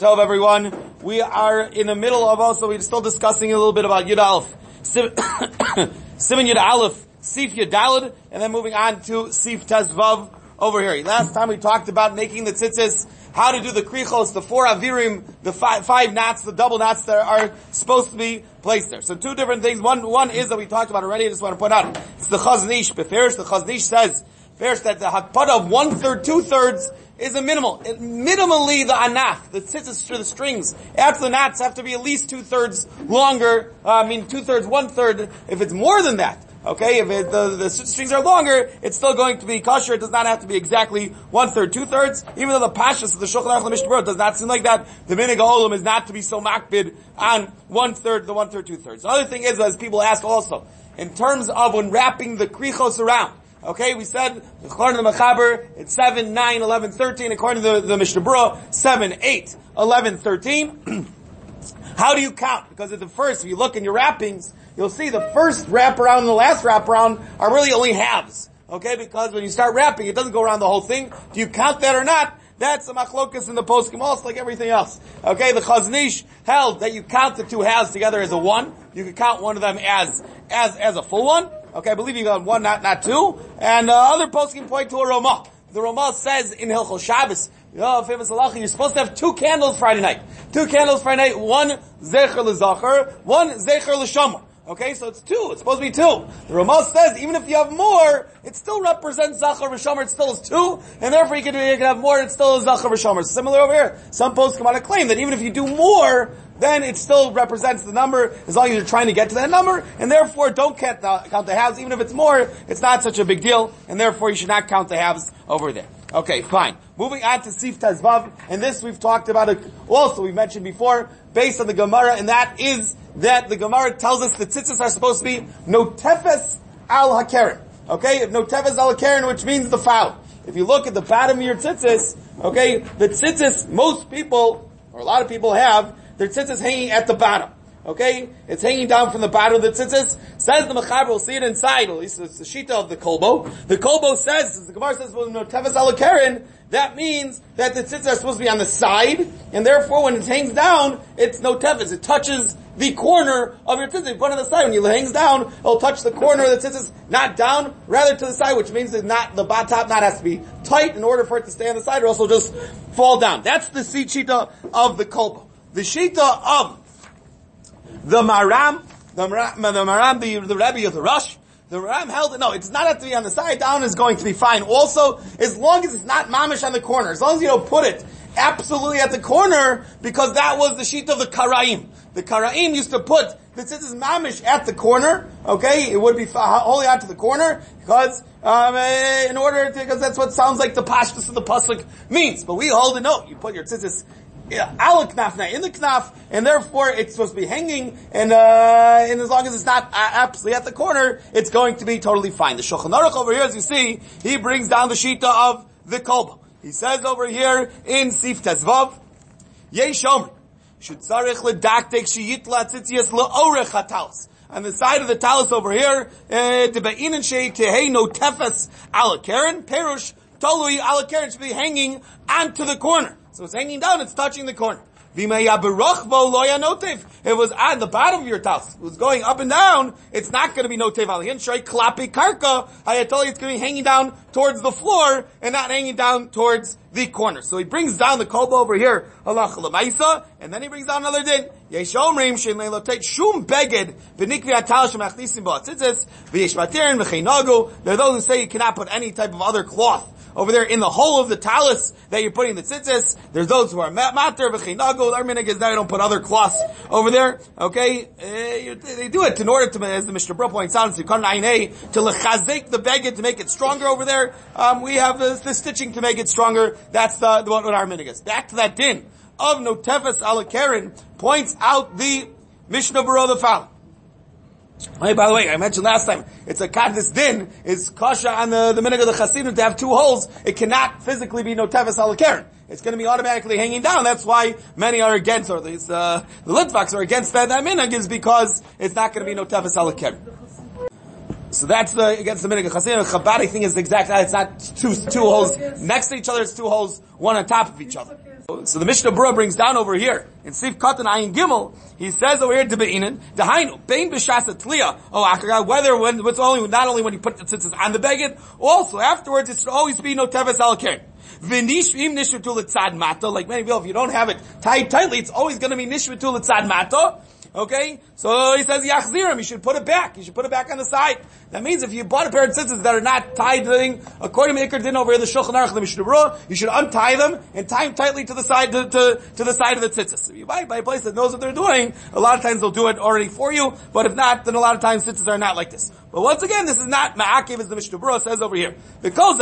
Tov everyone. We are in the middle of also, we're still discussing a little bit about Yud Aleph. Siman Yud Aleph, Sif Yud Daled, and then moving on to Sif Tezvav over here. Last time we talked about making the tzitzis, how to do the krichos, the four avirim, the five, five knots, the double knots that are supposed to be placed there. So two different things. One, one is that we talked about already, I just want to point out, it's the Chazon Ish. Beferish, the Chazon Ish says, First, that the hakpada of one third, two thirds is a minimal. It, minimally, the anaf, the tzitzis the strings, after the knots have to be at least two thirds longer. Uh, I mean, two thirds, one third. If it's more than that, okay, if it, the, the strings are longer, it's still going to be kosher. It does not have to be exactly one third, two thirds. Even though the pashas of the Shulchan Aruch Mishnah does not seem like that, the minig olam is not to be so makbid on one third, the one third, two thirds. The other thing is, as people ask also, in terms of when wrapping the krichos around. Okay, we said, according to the Mechaber, it's 7, 9, 11, 13. According to the, the Mishnah Berurah, 7, 8, 11, 13. How do you count? Because at the first, if you look in your wrappings, you'll see the first wraparound and the last wraparound are really only halves. Okay, because when you start wrapping, it doesn't go around the whole thing. Do you count that or not? That's a machlokas in the poskim, also like everything else. Okay, the Chazon Ish held that you count the two halves together as a one. You could count one of them as, as, as a full one. Okay, I believe you got one, not, not two. And uh, other poskim point to a Ramah. The Ramah says in Hilchos Shabbos, oh, famous halacha, you're supposed to have two candles Friday night. Two candles Friday night, one Zecher L'Zacher, one Zecher L'Shamar. Okay, so it's two. It's supposed to be two. The Ramah says even if you have more, it still represents Zachar v'Shomer. It still is two, and therefore you can, you can have more. It still is Zachar v'Shomer. Similar over here. Some posts come out a claim that even if you do more, then it still represents the number as long as you're trying to get to that number, and therefore don't count the, count the halves. Even if it's more, it's not such a big deal, and therefore you should not count the halves over there. Okay, fine. Moving on to Sif Tezvav, and this we've talked about it also, we mentioned before, based on the Gemara, and that is that the Gemara tells us that tzitzis are supposed to be notefes al hakeren. Okay, notefes al hakeren, which means the foul. If you look at the bottom of your tzitzis, okay, the tzitzis, most people, or a lot of people have, their tzitzis hanging at the bottom. Okay? It's hanging down from the bottom of the tzitzis. Says the Mechaber, we'll see it inside, at least it's the Shita of the Kolbo. The Kolbo says, the Gemara says, well, no, Tevis Alakarin, that means that the tzitzis are supposed to be on the side, and therefore when it hangs down, it's no tevis. It touches the corner of your tzitzis. Put it on the side. When it hangs down, it'll touch the corner of the tzitzis, not down, rather to the side, which means that not, the bot top not has to be tight in order for it to stay on the side, or else it'll just fall down. That's the Shita of the Kolbo. The Shita of the Maram, the Maram, the, Maram, the, the Rebbe of the Rosh, the Ram held it. No, it's not have to be on the side. Down is going to be fine. Also, as long as it's not mamish on the corner, as long as you don't put it absolutely at the corner, because that was the sheet of the Karaim. The Karaim used to put the tzitzis mamish at the corner. Okay, it would be wholly out to the corner because um, eh, in order to, because that's what sounds like the pashtus of the pasuk means. But we hold a note. You put your tzitzis al knaf in the knaf, and therefore it's supposed to be hanging, and uh, and as long as it's not absolutely at the corner, it's going to be totally fine. The Shulchan Aruch over here, as you see, he brings down the shita of the kolbo. He says over here in Sif Tezvav, Yeshom should tzarich ledaktek sheyitla tzitzias leorech hatalos. On the side of the talus over here, tebein and shei tehei no tefes ala keren perush tolui ala keren should be hanging onto the corner. So it's hanging down, it's touching the corner. If it was on the bottom of your talis, it was going up and down, it's not going to be notev alihin. Shoy klapi karka. I told you it's going to be hanging down towards the floor and not hanging down towards the corner. So he brings down the kolbo over here, halach lemaisa, and then he brings down another din. Yeshomrim shen leilotet shum beged v'nikvi atal shemachnisim ba'atzitzis v'yeshmatirin v'cheinagu. There are those who say you cannot put any type of other cloth over there in the hole of the talus that you're putting the tzitzis. There's those who are matter v'chinago. Our minig is that you don't put other cloths over there. Okay, uh, they do it in order to, as the Mishnah Berurah points out, to lechazek the beged to make it stronger over there. Um, we have the, stitching to make it stronger. That's the, the what, what our minig is. Back to that din of notefes ala points out the Mishnah Berurah the following. Hey, by the way, I mentioned last time, it's a kadis din, is kasha on the, the minig of the chasidim to have two holes, it cannot physically be no tevis alakaren. It's going to be automatically hanging down. That's why many are against, or at least uh, the Litvaks are against that, that minig is because it's not going to be no tevis alakaren. So that's the, against the minig of chasidim. Chabad, I think is the exact, uh, it's not two, two holes next to each other, it's two holes, one on top of each other. So the Mishnah Berurah brings down over here in Sif Katan Ayin Gimel. He says over here to Beinin, Dehainu Bein B'Shasa Tliya. Oh, Akaga, whether when it's only not only when you put the tzitzis on the beged, also afterwards it should always be no teves al V'nish im nishvatul tzad mata. Like many people, if you don't have it tied tightly, it's always going to be nishvatul tzad mata. Okay? So he says yachzirim, you should put it back. You should put it back on the side. That means if you bought a pair of tzitzis that are not tied according to Iker Din over here, the Shulchan Aruch, the Mishnah you should untie them and tie them tightly to the side, to, to, to the side of the tzitzis. If you buy by a place that knows what they're doing, a lot of times they'll do it already for you, but if not, then a lot of times tzitzis are not like this. But once again, this is not ma'akiv as the Mishnah says over here. Because.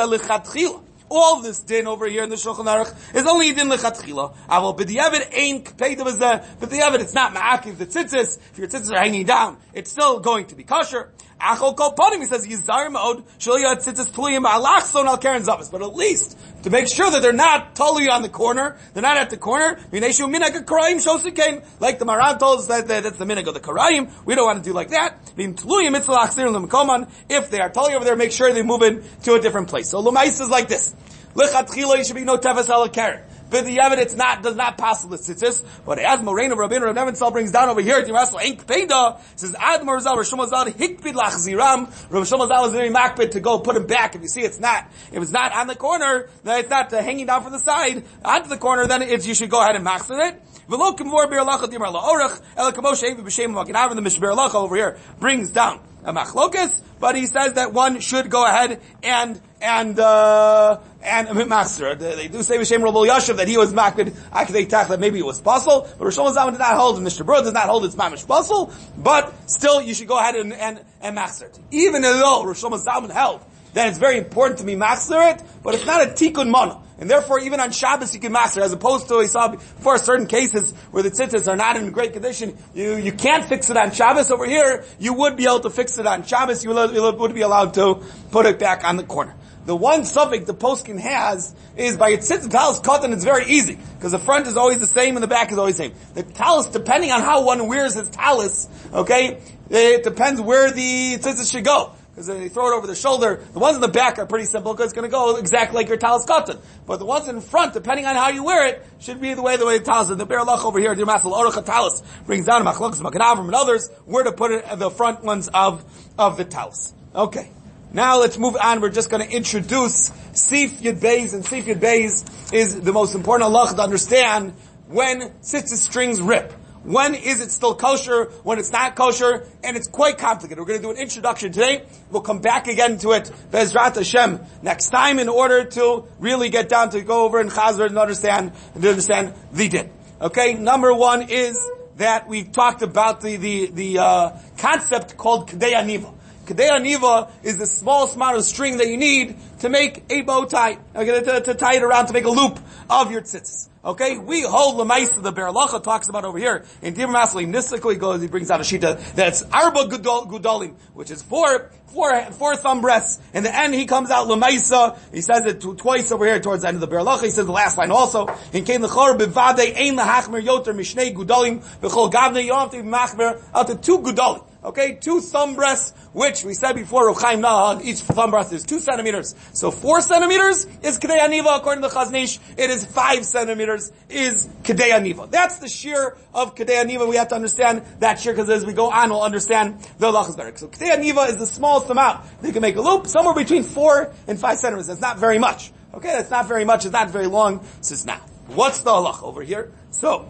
All this din over here in the Shulchan Aruch is only din lechatchila. Aval b'diavad ain't as the b'diavad. It's not ma'akiv the tzitzis. If your tzitzis are hanging down, it's still going to be kosher. Achol kol ponim. He says yizar ma'od shaliyah tzitzis tuliyim alach son al karen zavis. But at least to make sure that they're not totally on the corner, they're not at the corner. V'neishu minag karayim shosikain. Like the Maran told us that, that that's the minag of the karayim. We don't want to do like that. V'im tuluyim mitzvah achzir If they are totally over there, make sure they move in to a different place. So lumais is like this. Lechatchila, you should be no tefes ala karen. But the evidence not does not pass the tzitzis. But as Moreno Rabbeinu Rav Nebenzahl brings down over here, Timasel Enk Peda says Ad Morzal Rav Shomazal Hikpid Lachziram. Rav Shomazal is very makpid to go put him back. If you see it's not, if it's not on the corner, then it's not uh, hanging down from the side onto the corner. Then it's you should go ahead and machzor it. V'lo kimvor bir dimar la'orach el kamosh evi b'shem maginav. And the Mishber lacha over here brings down a machlokas, but he says that one should go ahead and and uh, and master. They do say B'Shem Rabbi Yashav that he was makbid akdei tach that maybe it was possible, but Rosh Hashanah did not hold, and Mishnah Berurah does not hold it's mamish possible. But still, you should go ahead and and, and master it, even though Rosh Hashanah held then it's very important to be master it, but it's not a tikkun mana. And therefore, even on Shabbos, you can master, as opposed to, we saw before certain cases where the tzitzis are not in great condition, you, you can't fix it on Shabbos. Over here, you would be able to fix it on Shabbos, you would be allowed to put it back on the corner. The one suffix the poskim has is by its tzitzit talus katan, it's very easy, because the front is always the same and the back is always the same. The talus, depending on how one wears his talus, okay, it depends where the tzitzit should go because they throw it over the shoulder. The ones in the back are pretty simple because it's going to go exactly like your talis katan. But the ones in front, depending on how you wear it, should be the way the way the talis. The Berlach over here, the Masal Orach talis brings down Machlokas Makanavim and others where to put it the front ones of of the talis. Okay. Now let's move on. We're just going to introduce Sif Yud Beis, and Sif Yud Beis is the most important Allah to understand when tzitzit strings rip. When is it still kosher? When it's not kosher? And it's quite complicated. We're going to do an introduction today. We'll come back again to it, Bezrat Hashem, next time in order to really get down to go over and chazar and understand, and understand the din. Okay, number one is that we talked about the, the, the, uh, concept called Kedei Aniva. Kedei Aniva is the smallest amount of string that you need to make a bow tie, okay, to, to tie it around to make a loop of your tzitzis. Okay, we hold the mice the Biur Halacha talks about over here in Dibur Masli Nisiko. He goes, he brings out a shita that's arba gudolim, which is four, four, four thumb breasts. In the end, he comes out lemaisa. He says it twice over here towards the end of the Biur Halacha. He says the last line also. In Kain lechor bivade ein lahachmer yoter mishnei gudolim v'chol gavne tiv machmer out to two gudolim. Okay, two thumb breaths, which we said before, Rav Chaim Naeh, each thumb breath is two centimeters. So four centimeters is Kedei Aniva, according to the Chazon Ish. It is five centimeters is Kedei Aniva. That's the shear of Kedei Aniva. We have to understand that shear, because as we go on, we'll understand the halachas better. So Kedei Aniva is the smallest amount. They can make a loop, somewhere between four and five centimeters. That's not very much. Okay, that's not very much, it's not very long. Says now, what's the halach over here? So,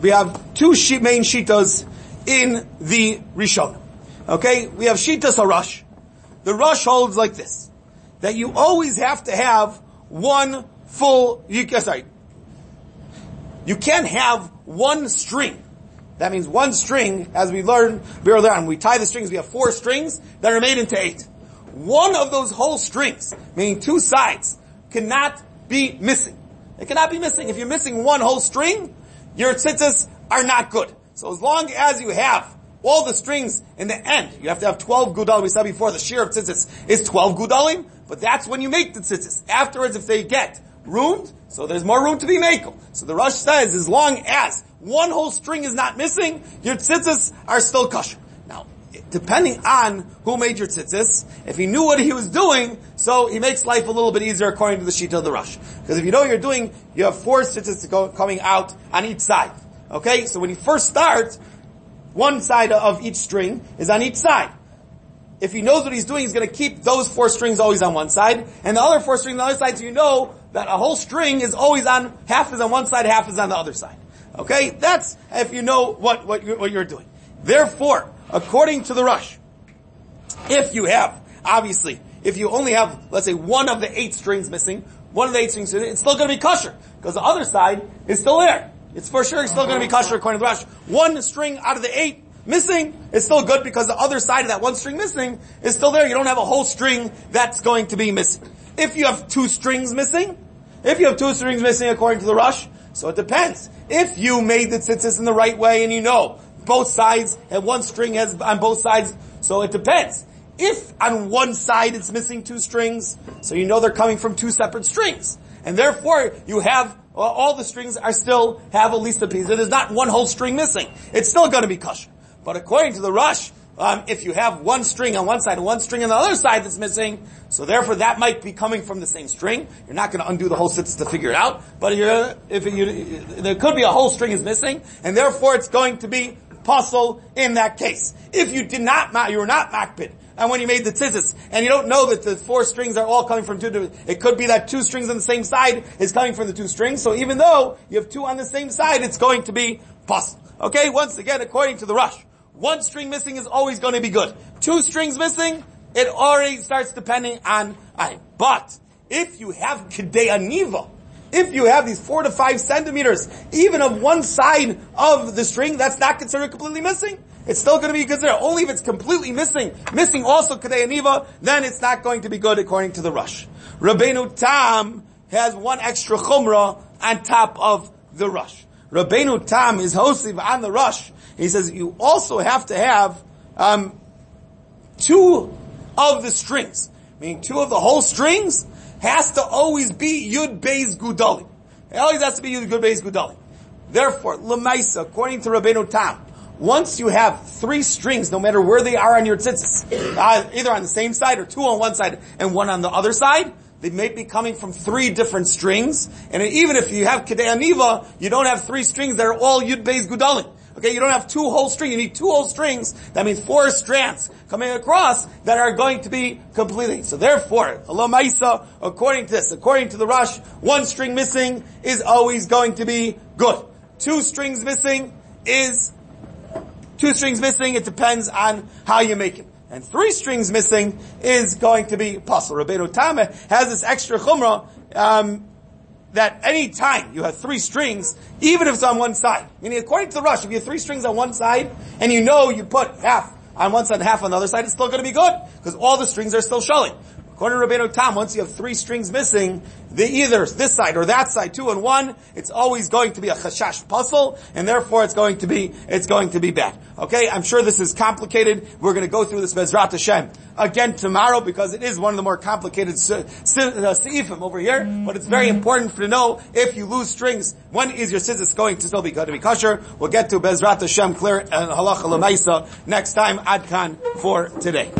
we have two main shitas in the Rishon. Okay, we have shitas HaRosh. The Rosh holds like this, that you always have to have one full, sorry, you can't have one string. That means one string, as we on, we tie the strings, we have four strings that are made into eight. One of those whole strings, meaning two sides, cannot be missing. It cannot be missing. If you're missing one whole string, your tzitzis are not good. So as long as you have all the strings in the end, you have to have 12 gudalim. We said before the shear of tzitzis is 12 gudalim, but that's when you make the tzitzis. Afterwards, if they get ruined, so there's more room to be makel. So the Rosh says, as long as one whole string is not missing, your tzitzis are still kosher. Depending on who made your tzitzis, if he knew what he was doing, so he makes life a little bit easier according to the sheet of the Rosh. Because if you know what you're doing, you have four tzitzis go, coming out on each side. Okay, so when you first start, one side of each string is on each side. If he knows what he's doing, he's going to keep those four strings always on one side, and the other four strings on the other side, so you know that a whole string is always on, half is on one side, half is on the other side. Okay? That's if you know what, what, you're, what you're doing. Therefore, according to the Rosh, if you have, obviously, if you only have, let's say, one of the eight strings missing, one of the eight strings, it's still going to be kosher, because the other side is still there. It's for sure it's still going to be kosher according to the Rosh. One string out of the eight missing is still good because the other side of that one string missing is still there. You don't have a whole string that's going to be missing. If you have two strings missing, if you have two strings missing according to the Rosh, so it depends. If you made the tzitzis in the right way and you know both sides and one string has on both sides, so it depends. If on one side it's missing two strings, so you know they're coming from two separate strings. And therefore you have all the strings are still have at least a piece. There's not one whole string missing. It's still going to be kosher. But according to the Rosh, um, if you have one string on one side and one string on the other side that's missing, so therefore that might be coming from the same string. You're not going to undo the whole sentence to figure it out, but if you, there could be a whole string is missing, and therefore it's going to be pasul in that case. If you did not, you were not makbid, and when you made the tzitzis, and you don't know that the four strings are all coming from two, it could be that two strings on the same side is coming from the two strings, so even though you have two on the same side, it's going to be pasul. Okay, once again, according to the Rosh. One string missing is always going to be good. Two strings missing, it already starts depending on I. But if you have kidei aniva, if you have these four to five centimeters, even of one side of the string, that's not considered completely missing. It's still going to be considered. Only if it's completely missing, missing also kidei aniva, then it's not going to be good according to the Rosh. Rabbeinu Tam has one extra chumrah on top of the Rosh. Rabbeinu Tam is hosting on the Rosh he says you also have to have um, two of the strings, meaning two of the whole strings has to always be Yud Beis Gudali. It always has to be Yud Beis Gudali. Therefore, Lemaisa, according to Rabbeinu Tam, once you have three strings, no matter where they are on your tzitzis, uh, either on the same side or two on one side and one on the other side, they may be coming from three different strings. And even if you have Kedei Aniva, you don't have three strings that are all Yud Beis Gudalim. Okay, you don't have two whole strings. You need two whole strings. That means four strands coming across that are going to be completely. So therefore, Allah according to this, according to the Rosh, one string missing is always going to be good. Two strings missing is, two strings missing, it depends on how you make it. And three strings missing is going to be possible. Rabbeinu Tameh has this extra chumrah, um, that any time you have three strings, even if it's on one side, meaning according to the Rosh, if you have three strings on one side, and you know you put half on one side and half on the other side, it's still going to be good, because all the strings are still showing. According to Rabbeinu Tam, once you have three strings missing, the either this side or that side, two and one, it's always going to be a chashash pasul, and therefore it's going to be, it's going to be bad. Okay, I'm sure this is complicated. We're going to go through this Bezrat Hashem again tomorrow because it is one of the more complicated uh, seifim over here, but it's very important to know if you lose strings, when is your tzitzis going to still be going to be kosher? We'll get to Bezrat Hashem clear and halacha lemaisa next time. Adkan for today.